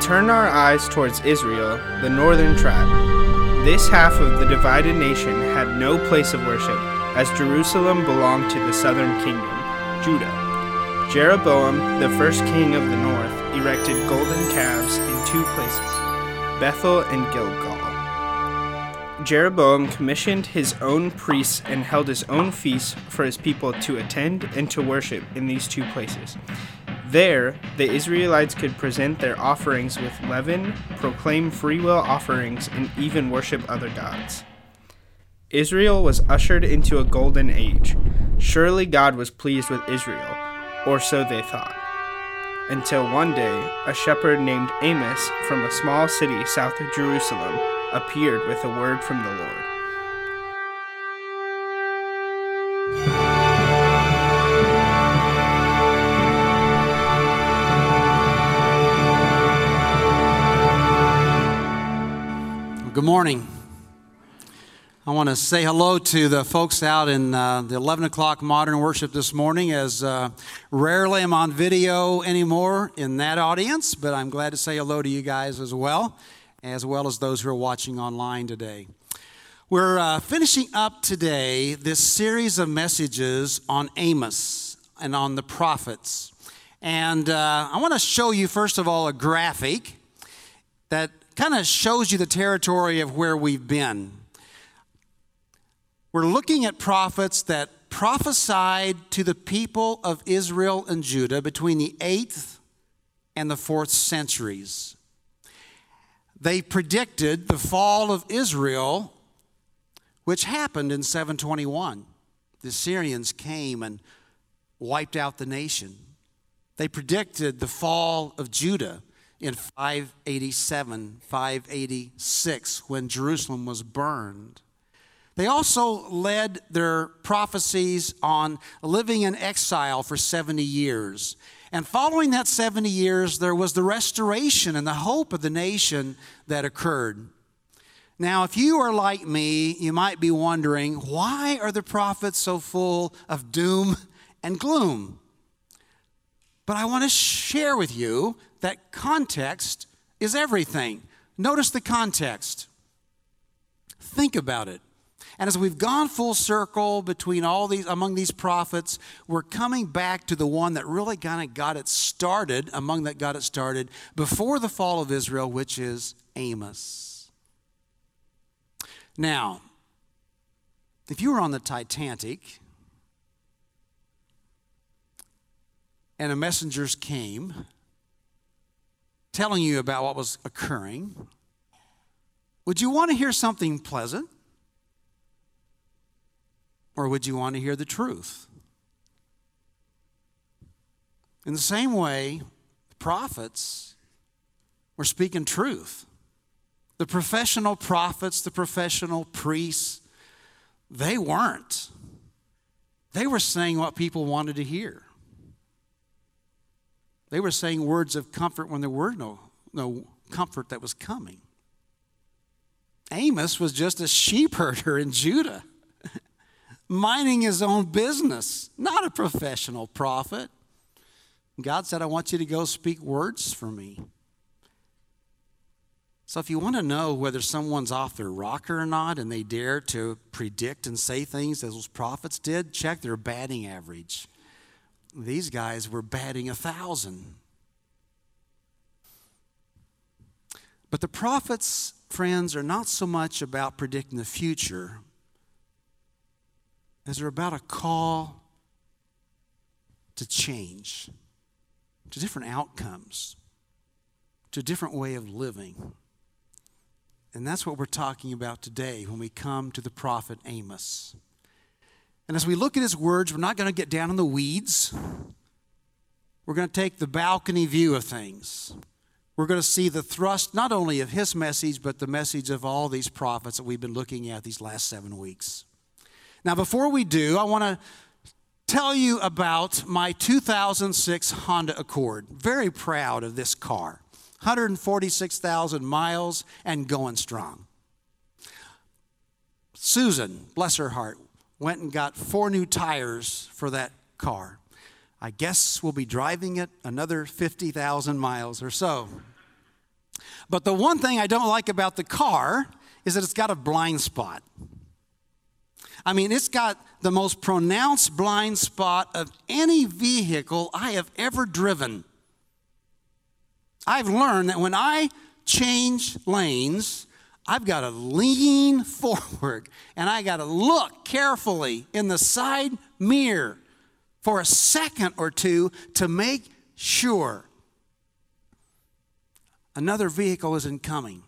Turn our eyes towards Israel, the northern tribe. This half of the divided nation had no place of worship, as Jerusalem belonged to the southern kingdom, Judah. Jeroboam, the first king of the north, erected golden calves in two places, Bethel and Gilgal. Jeroboam commissioned his own priests and held his own feasts for his people to attend and to worship in these two places. There, the Israelites could present their offerings with leaven, proclaim freewill offerings, and even worship other gods. Israel was ushered into a golden age. Surely God was pleased with Israel, or so they thought. Until one day, a shepherd named Amos from a small city south of Jerusalem appeared with a word from the Lord. Good morning. I want to say hello to the folks out in uh, the 11 o'clock modern worship this morning, as uh, rarely am on video anymore in that audience, but I'm glad to say hello to you guys as well, as well as those who are watching online today. We're uh, finishing up today this series of messages on Amos and on the prophets. And uh, I want to show you, first of all, a graphic that kind of shows you the territory of where we've been. We're looking at prophets that prophesied to the people of Israel and Judah between the 8th and the 4th centuries. They predicted the fall of Israel, which happened in 721. The Syrians came and wiped out the nation. They predicted the fall of Judah in 587, 586, when Jerusalem was burned. They also led their prophecies on living in exile for 70 years. And following that 70 years, there was the restoration and the hope of the nation that occurred. Now, if you are like me, you might be wondering why are the prophets so full of doom and gloom? But I want to share with you that context is everything. Notice the context. Think about it. And as we've gone full circle between all these among these prophets, we're coming back to the one that really kind of got it started, among that got it started before the fall of Israel, which is Amos. Now, if you were on the Titanic and the messengers came telling you about what was occurring, would you want to hear something pleasant? Or would you want to hear the truth? In the same way, the prophets were speaking truth. The professional prophets, the professional priests, they weren't. They were saying what people wanted to hear. They were saying words of comfort when there were no, no comfort that was coming. Amos was just a sheep herder in Judah, minding his own business, not a professional prophet. God said, I want you to go speak words for me. So, if you want to know whether someone's off their rocker or not and they dare to predict and say things as those prophets did, check their batting average. These guys were batting a thousand. But the prophets, friends, are not so much about predicting the future as they're about a call to change, to different outcomes, to a different way of living. And that's what we're talking about today when we come to the prophet Amos. And as we look at his words, we're not going to get down in the weeds. We're going to take the balcony view of things. We're going to see the thrust not only of his message, but the message of all these prophets that we've been looking at these last seven weeks. Now, before we do, I want to tell you about my 2006 Honda Accord. Very proud of this car. 146,000 miles and going strong. Susan, bless her heart, went and got four new tires for that car. I guess we'll be driving it another 50,000 miles or so. But the one thing I don't like about the car is that it's got a blind spot. I mean, it's got the most pronounced blind spot of any vehicle I have ever driven. I've learned that when I change lanes, I've got to lean forward and I got to look carefully in the side mirror for a second or two to make sure another vehicle isn't coming.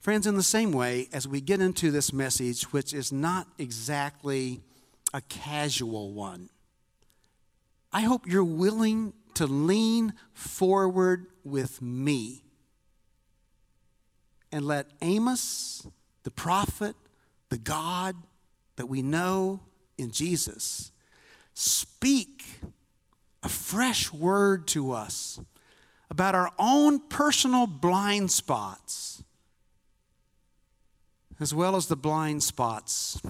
Friends, in the same way, as we get into this message, which is not exactly a casual one, I hope you're willing to lean forward with me and let Amos, the prophet, the God, that we know in Jesus speak a fresh word to us about our own personal blind spots, as well as the blind spots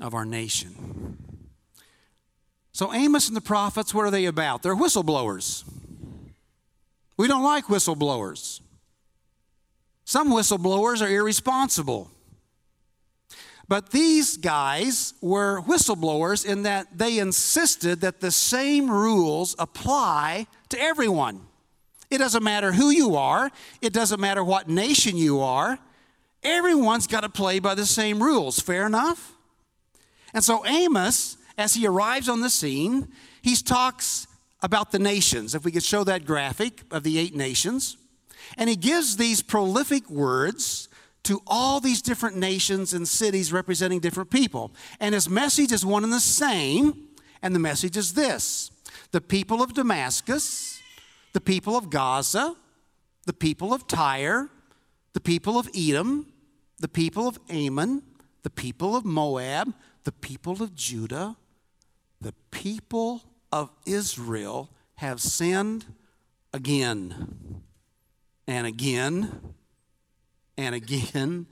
of our nation. So, Amos and the prophets, what are they about? They're whistleblowers. We don't like whistleblowers. Some whistleblowers are irresponsible. But these guys were whistleblowers in that they insisted that the same rules apply to everyone. It doesn't matter who you are, it doesn't matter what nation you are, everyone's got to play by the same rules. Fair enough? And so Amos, as he arrives on the scene, he talks about the nations. If we could show that graphic of the eight nations. And he gives these prolific words to all these different nations and cities representing different people. And his message is one and the same, and the message is this the people of Damascus, the people of Gaza, the people of Tyre, the people of Edom, the people of Ammon, the people of Moab, the people of Judah, the people of Israel have sinned again and again and again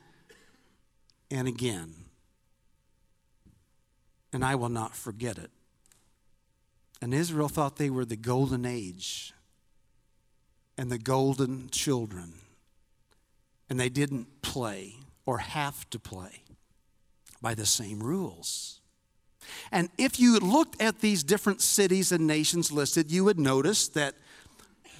and again. And I will not forget it. And Israel thought they were the golden age and the golden children. And they didn't play or have to play by the same rules. And if you looked at these different cities and nations listed, you would notice that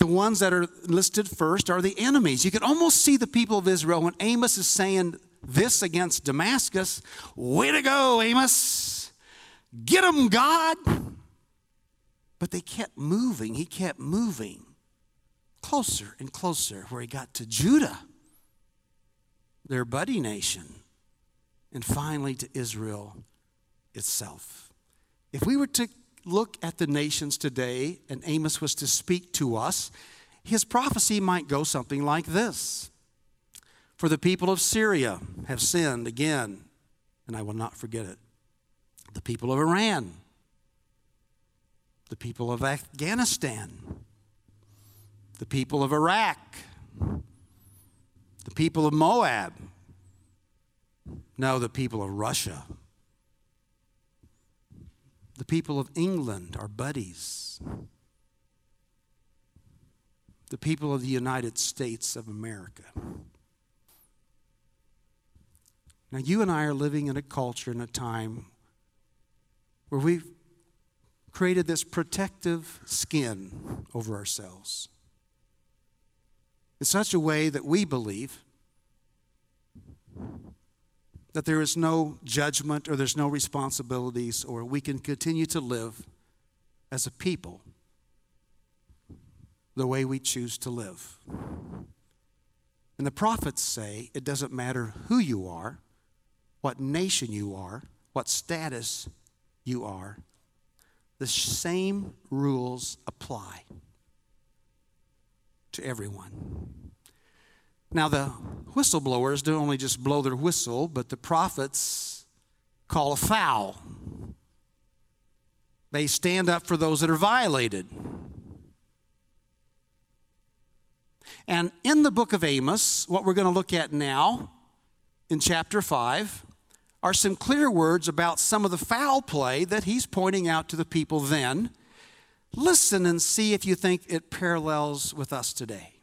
the ones that are listed first are the enemies. You can almost see the people of Israel when Amos is saying this against Damascus Way to go, Amos! Get them, God! But they kept moving. He kept moving closer and closer where he got to Judah, their buddy nation, and finally to Israel itself. If we were to look at the nations today and Amos was to speak to us, his prophecy might go something like this. For the people of Syria have sinned again, and I will not forget it. The people of Iran, the people of Afghanistan, the people of Iraq, the people of Moab, no, the people of Russia the people of England are buddies. The people of the United States of America. Now, you and I are living in a culture and a time where we've created this protective skin over ourselves in such a way that we believe that there is no judgment or there's no responsibilities, or we can continue to live as a people the way we choose to live. And the prophets say it doesn't matter who you are, what nation you are, what status you are, the same rules apply to everyone. Now, the whistleblowers don't only just blow their whistle, but the prophets call a foul. They stand up for those that are violated. And in the book of Amos, what we're going to look at now in chapter 5 are some clear words about some of the foul play that he's pointing out to the people then. Listen and see if you think it parallels with us today.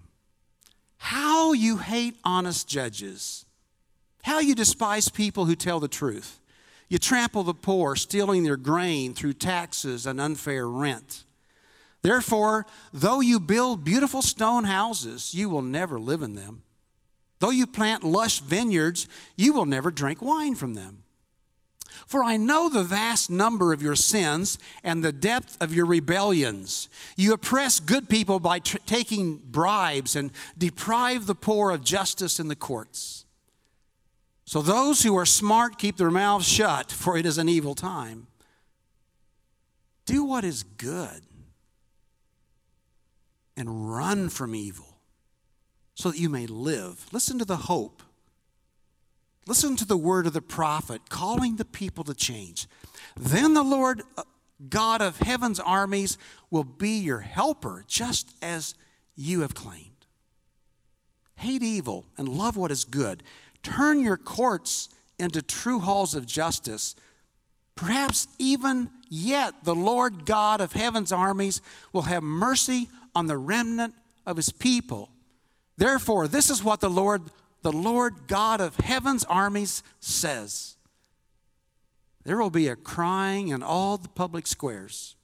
How you hate honest judges, how you despise people who tell the truth. You trample the poor, stealing their grain through taxes and unfair rent. Therefore, though you build beautiful stone houses, you will never live in them. Though you plant lush vineyards, you will never drink wine from them. For I know the vast number of your sins and the depth of your rebellions. You oppress good people by tr- taking bribes and deprive the poor of justice in the courts. So those who are smart keep their mouths shut, for it is an evil time. Do what is good and run from evil so that you may live. Listen to the hope. Listen to the word of the prophet calling the people to change. Then the Lord uh, God of heaven's armies will be your helper, just as you have claimed. Hate evil and love what is good. Turn your courts into true halls of justice. Perhaps even yet the Lord God of heaven's armies will have mercy on the remnant of his people. Therefore, this is what the Lord, the Lord God of heaven's armies says. There will be a crying in all the public squares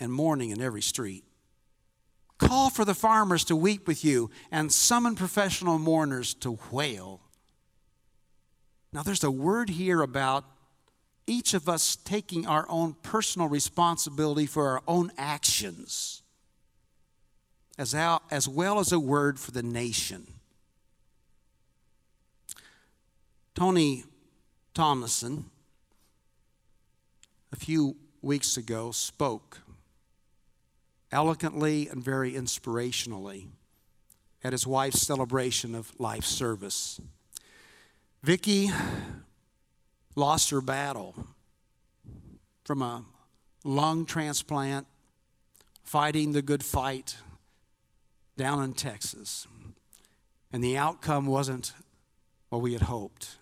and mourning in every street. Call for the farmers to weep with you and summon professional mourners to wail. Now, there's a word here about each of us taking our own personal responsibility for our own actions, as, well as a word for the nation. Tony Thomason, a few weeks ago, spoke eloquently and very inspirationally at his wife's celebration of life service. Vicky lost her battle from a lung transplant, fighting the good fight down in Texas. And the outcome wasn't what we had hoped.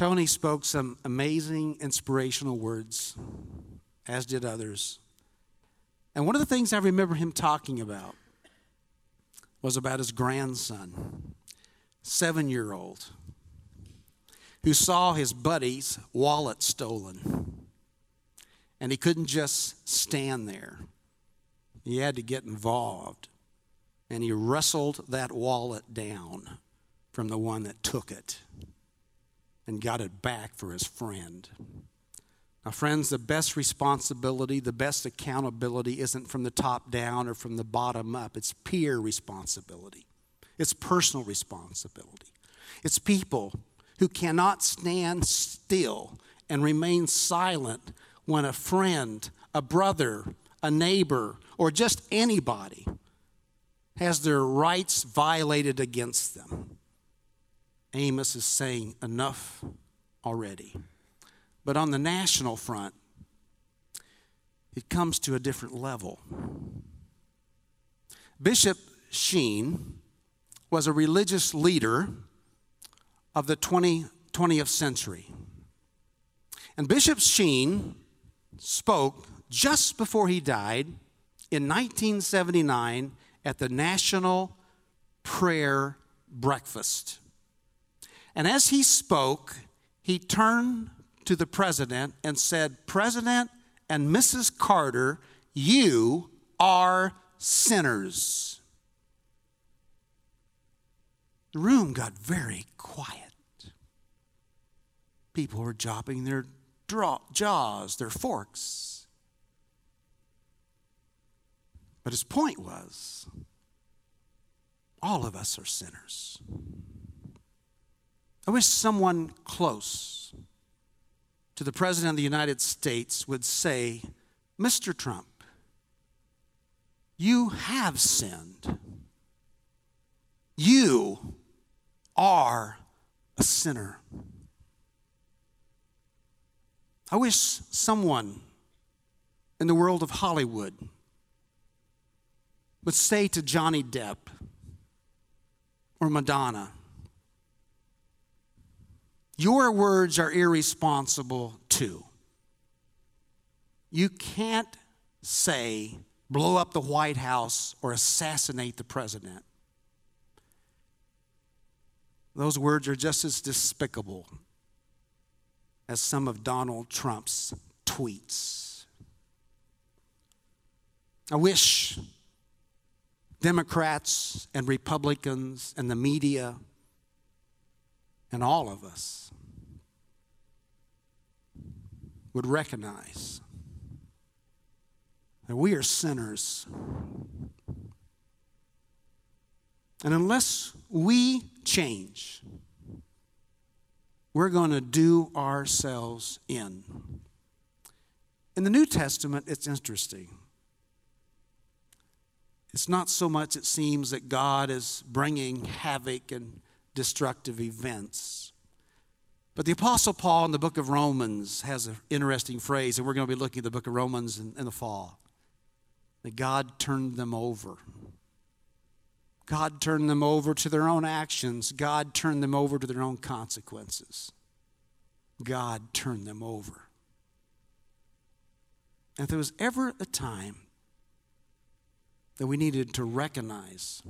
Tony spoke some amazing, inspirational words, as did others. And one of the things I remember him talking about was about his grandson, seven year old, who saw his buddy's wallet stolen. And he couldn't just stand there, he had to get involved. And he wrestled that wallet down from the one that took it and got it back for his friend. Now, friends, the best responsibility, the best accountability isn't from the top down or from the bottom up. It's peer responsibility, it's personal responsibility. It's people who cannot stand still and remain silent when a friend, a brother, a neighbor, or just anybody has their rights violated against them. Amos is saying, enough already. But on the national front, it comes to a different level. Bishop Sheen was a religious leader of the 20, 20th century. And Bishop Sheen spoke just before he died in 1979 at the National Prayer Breakfast. And as he spoke, he turned to the president and said, President and Mrs. Carter, you are sinners. The room got very quiet. People were dropping their draw, jaws, their forks. But his point was all of us are sinners. I wish someone close to the President of the United States would say, Mr. Trump, you have sinned. You are a sinner. I wish someone in the world of Hollywood would say to Johnny Depp or Madonna, Your words are irresponsible too. You can't say, blow up the White House or assassinate the president. Those words are just as despicable as some of Donald Trump's tweets. I wish Democrats and Republicans and the media and all of us would recognize that we are sinners. And unless we change, we're going to do ourselves in. In the New Testament, it's interesting. It's not so much, it seems, that God is bringing havoc and destructive events. But the Apostle Paul in the book of Romans has an interesting phrase, and we're going to be looking at the book of Romans in, in the fall. That God turned them over. God turned them over to their own actions. God turned them over to their own consequences. God turned them over. And if there was ever a time that we needed to recognize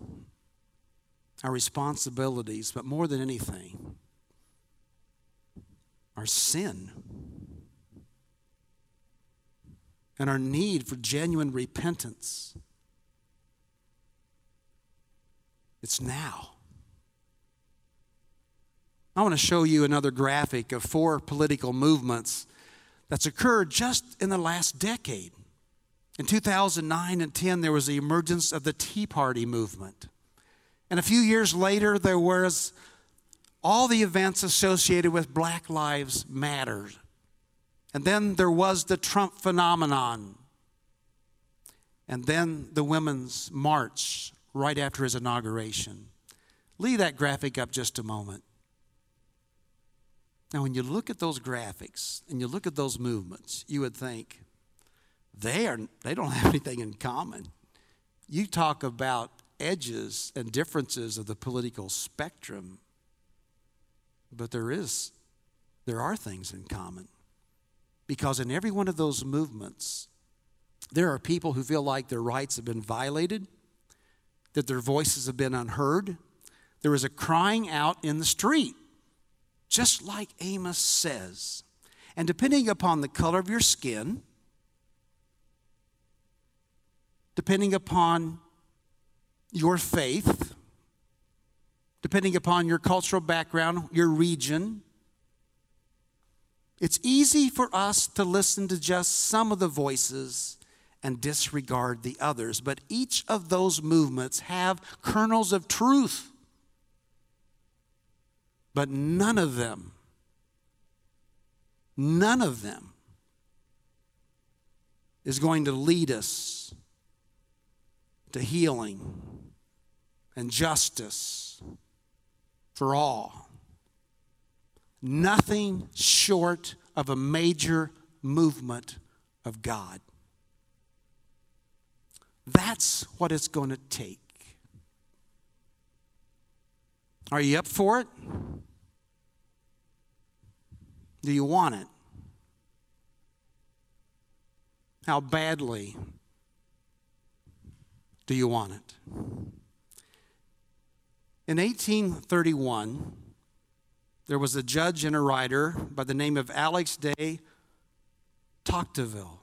our responsibilities, but more than anything, our sin and our need for genuine repentance It's now. I want to show you another graphic of four political movements that's occurred just in the last decade. In 2009 and 10, there was the emergence of the Tea Party movement. And a few years later, there was all the events associated with Black Lives Matter. And then there was the Trump phenomenon. And then the Women's March right after his inauguration. Leave that graphic up just a moment. Now, when you look at those graphics and you look at those movements, you would think they, are, they don't have anything in common. You talk about edges and differences of the political spectrum, but there is, there are things in common. Because in every one of those movements, there are people who feel like their rights have been violated that their voices have been unheard. There is a crying out in the street, just like Amos says. And depending upon the color of your skin, depending upon your faith, depending upon your cultural background, your region, it's easy for us to listen to just some of the voices and disregard the others. But each of those movements have kernels of truth. But none of them, none of them is going to lead us to healing and justice for all. Nothing short of a major movement of God. That's what it's going to take. Are you up for it? Do you want it? How badly do you want it? In 1831, there was a judge and a writer by the name of Alex de Tocqueville.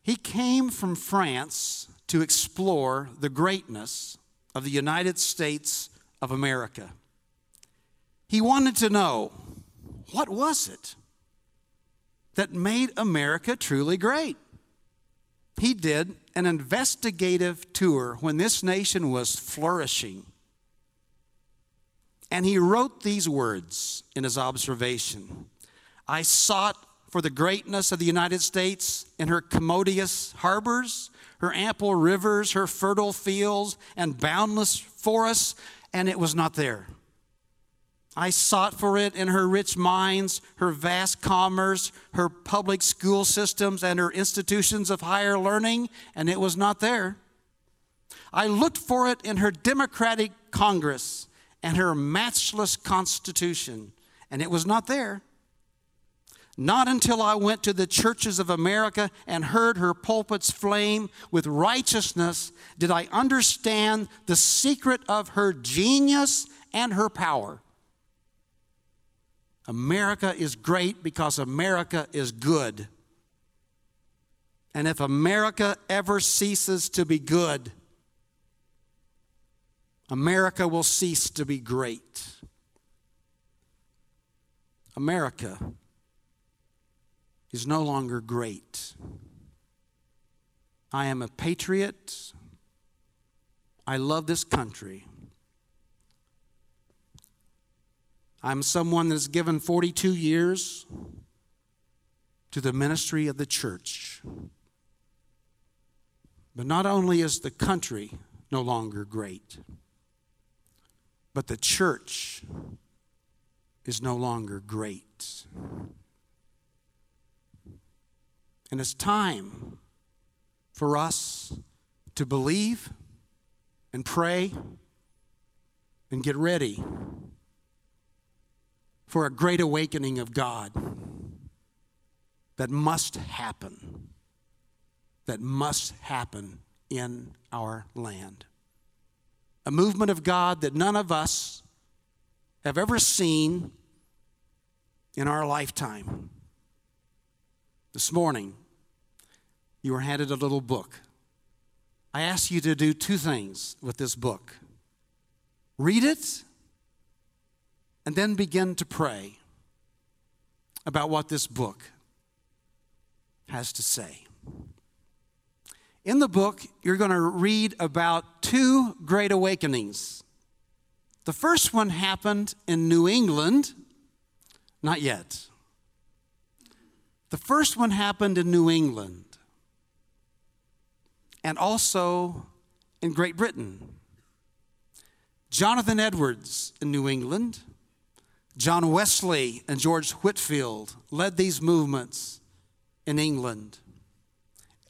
He came from France to explore the greatness of the United States of America. He wanted to know what was it that made America truly great? He did an investigative tour when this nation was flourishing. And he wrote these words in his observation I sought for the greatness of the United States in her commodious harbors, her ample rivers, her fertile fields, and boundless forests, and it was not there. I sought for it in her rich mines, her vast commerce, her public school systems, and her institutions of higher learning, and it was not there. I looked for it in her democratic Congress and her matchless Constitution, and it was not there. Not until I went to the churches of America and heard her pulpits flame with righteousness did I understand the secret of her genius and her power. America is great because America is good. And if America ever ceases to be good, America will cease to be great. America is no longer great. I am a patriot. I love this country. I'm someone that has given 42 years to the ministry of the church. But not only is the country no longer great, but the church is no longer great. And it's time for us to believe and pray and get ready for a great awakening of God that must happen, that must happen in our land a movement of God that none of us have ever seen in our lifetime. This morning, you were handed a little book. I ask you to do two things with this book read it, and then begin to pray about what this book has to say. In the book, you're going to read about two great awakenings. The first one happened in New England, not yet. The first one happened in New England and also in Great Britain. Jonathan Edwards in New England, John Wesley and George Whitefield led these movements in England.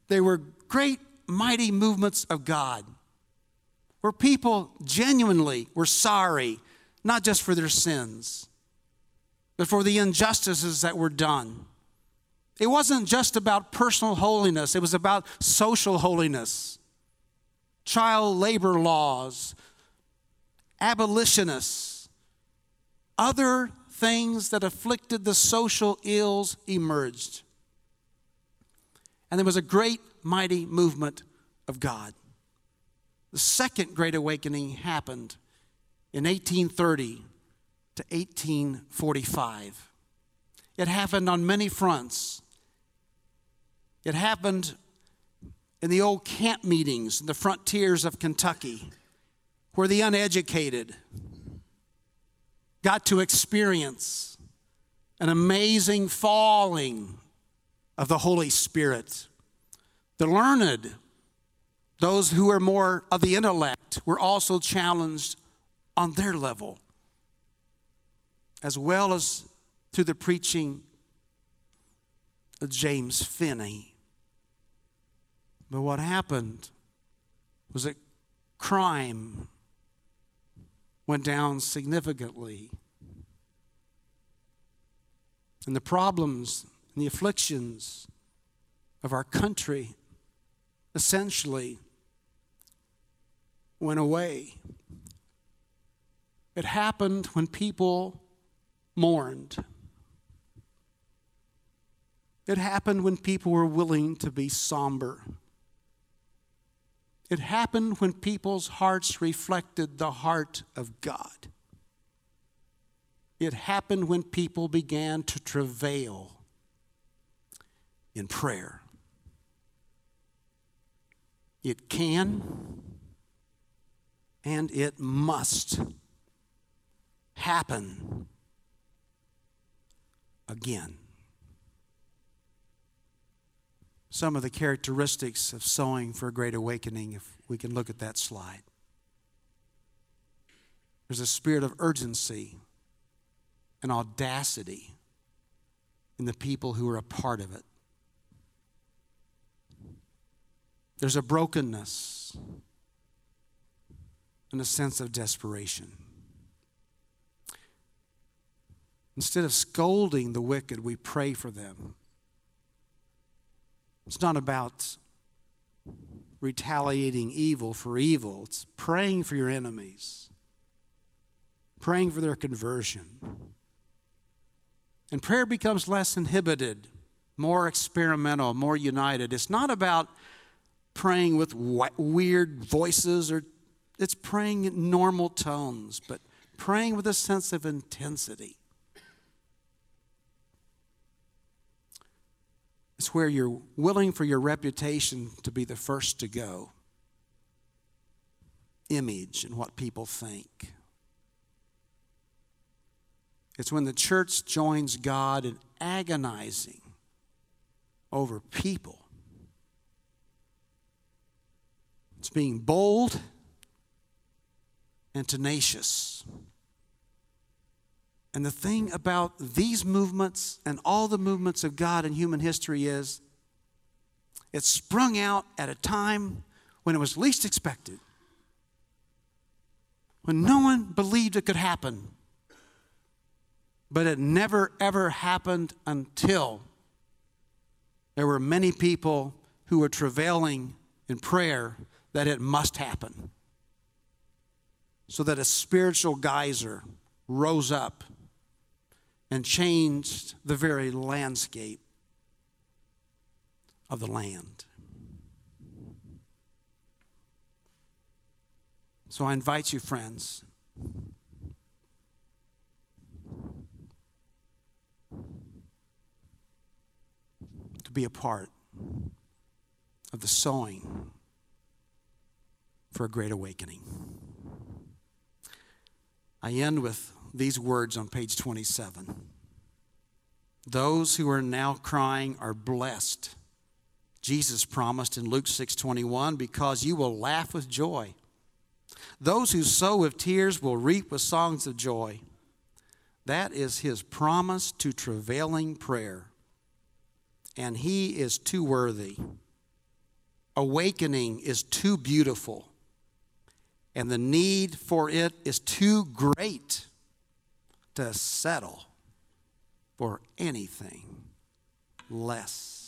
They were great, mighty movements of God where people genuinely were sorry, not just for their sins, but for the injustices that were done. It wasn't just about personal holiness, it was about social holiness. Child labor laws, abolitionists, other things that afflicted the social ills emerged. And there was a great mighty movement of God. The second Great Awakening happened in 1830 to 1845. It happened on many fronts. It happened in the old camp meetings in the frontiers of Kentucky, where the uneducated got to experience an amazing falling of the Holy Spirit. The learned, those who are more of the intellect, were also challenged on their level, as well as through the preaching of James Finney. But what happened was that crime went down significantly. And the problems and the afflictions of our country essentially went away. It happened when people mourned. It happened when people were willing to be somber. It happened when people's hearts reflected the heart of God. It happened when people began to travail in prayer. It can and it must happen again. Some of the characteristics of sowing for a great awakening if we can look at that slide. There's a spirit of urgency and audacity in the people who are a part of it. There's a brokenness and a sense of desperation. Instead of scolding the wicked, we pray for them. It's not about retaliating evil for evil, it's praying for your enemies, praying for their conversion. And prayer becomes less inhibited, more experimental, more united. It's not about praying with weird voices or it's praying in normal tones, but praying with a sense of intensity. It's where you're willing for your reputation to be the first to go. Image and what people think. It's when the church joins God in agonizing over people. It's being bold and tenacious. And the thing about these movements and all the movements of God in human history is it sprung out at a time when it was least expected, when no one believed it could happen. But it never, ever happened until there were many people who were travailing in prayer that it must happen so that a spiritual geyser rose up and changed the very landscape of the land. So I invite you, friends, to be a part of the sowing for a great awakening. I end with these words on page 27. Those who are now crying are blessed. Jesus promised in Luke 6:21 because you will laugh with joy. Those who sow with tears will reap with songs of joy. That is his promise to travailing prayer. And he is too worthy. Awakening is too beautiful and the need for it is too great to settle for anything less.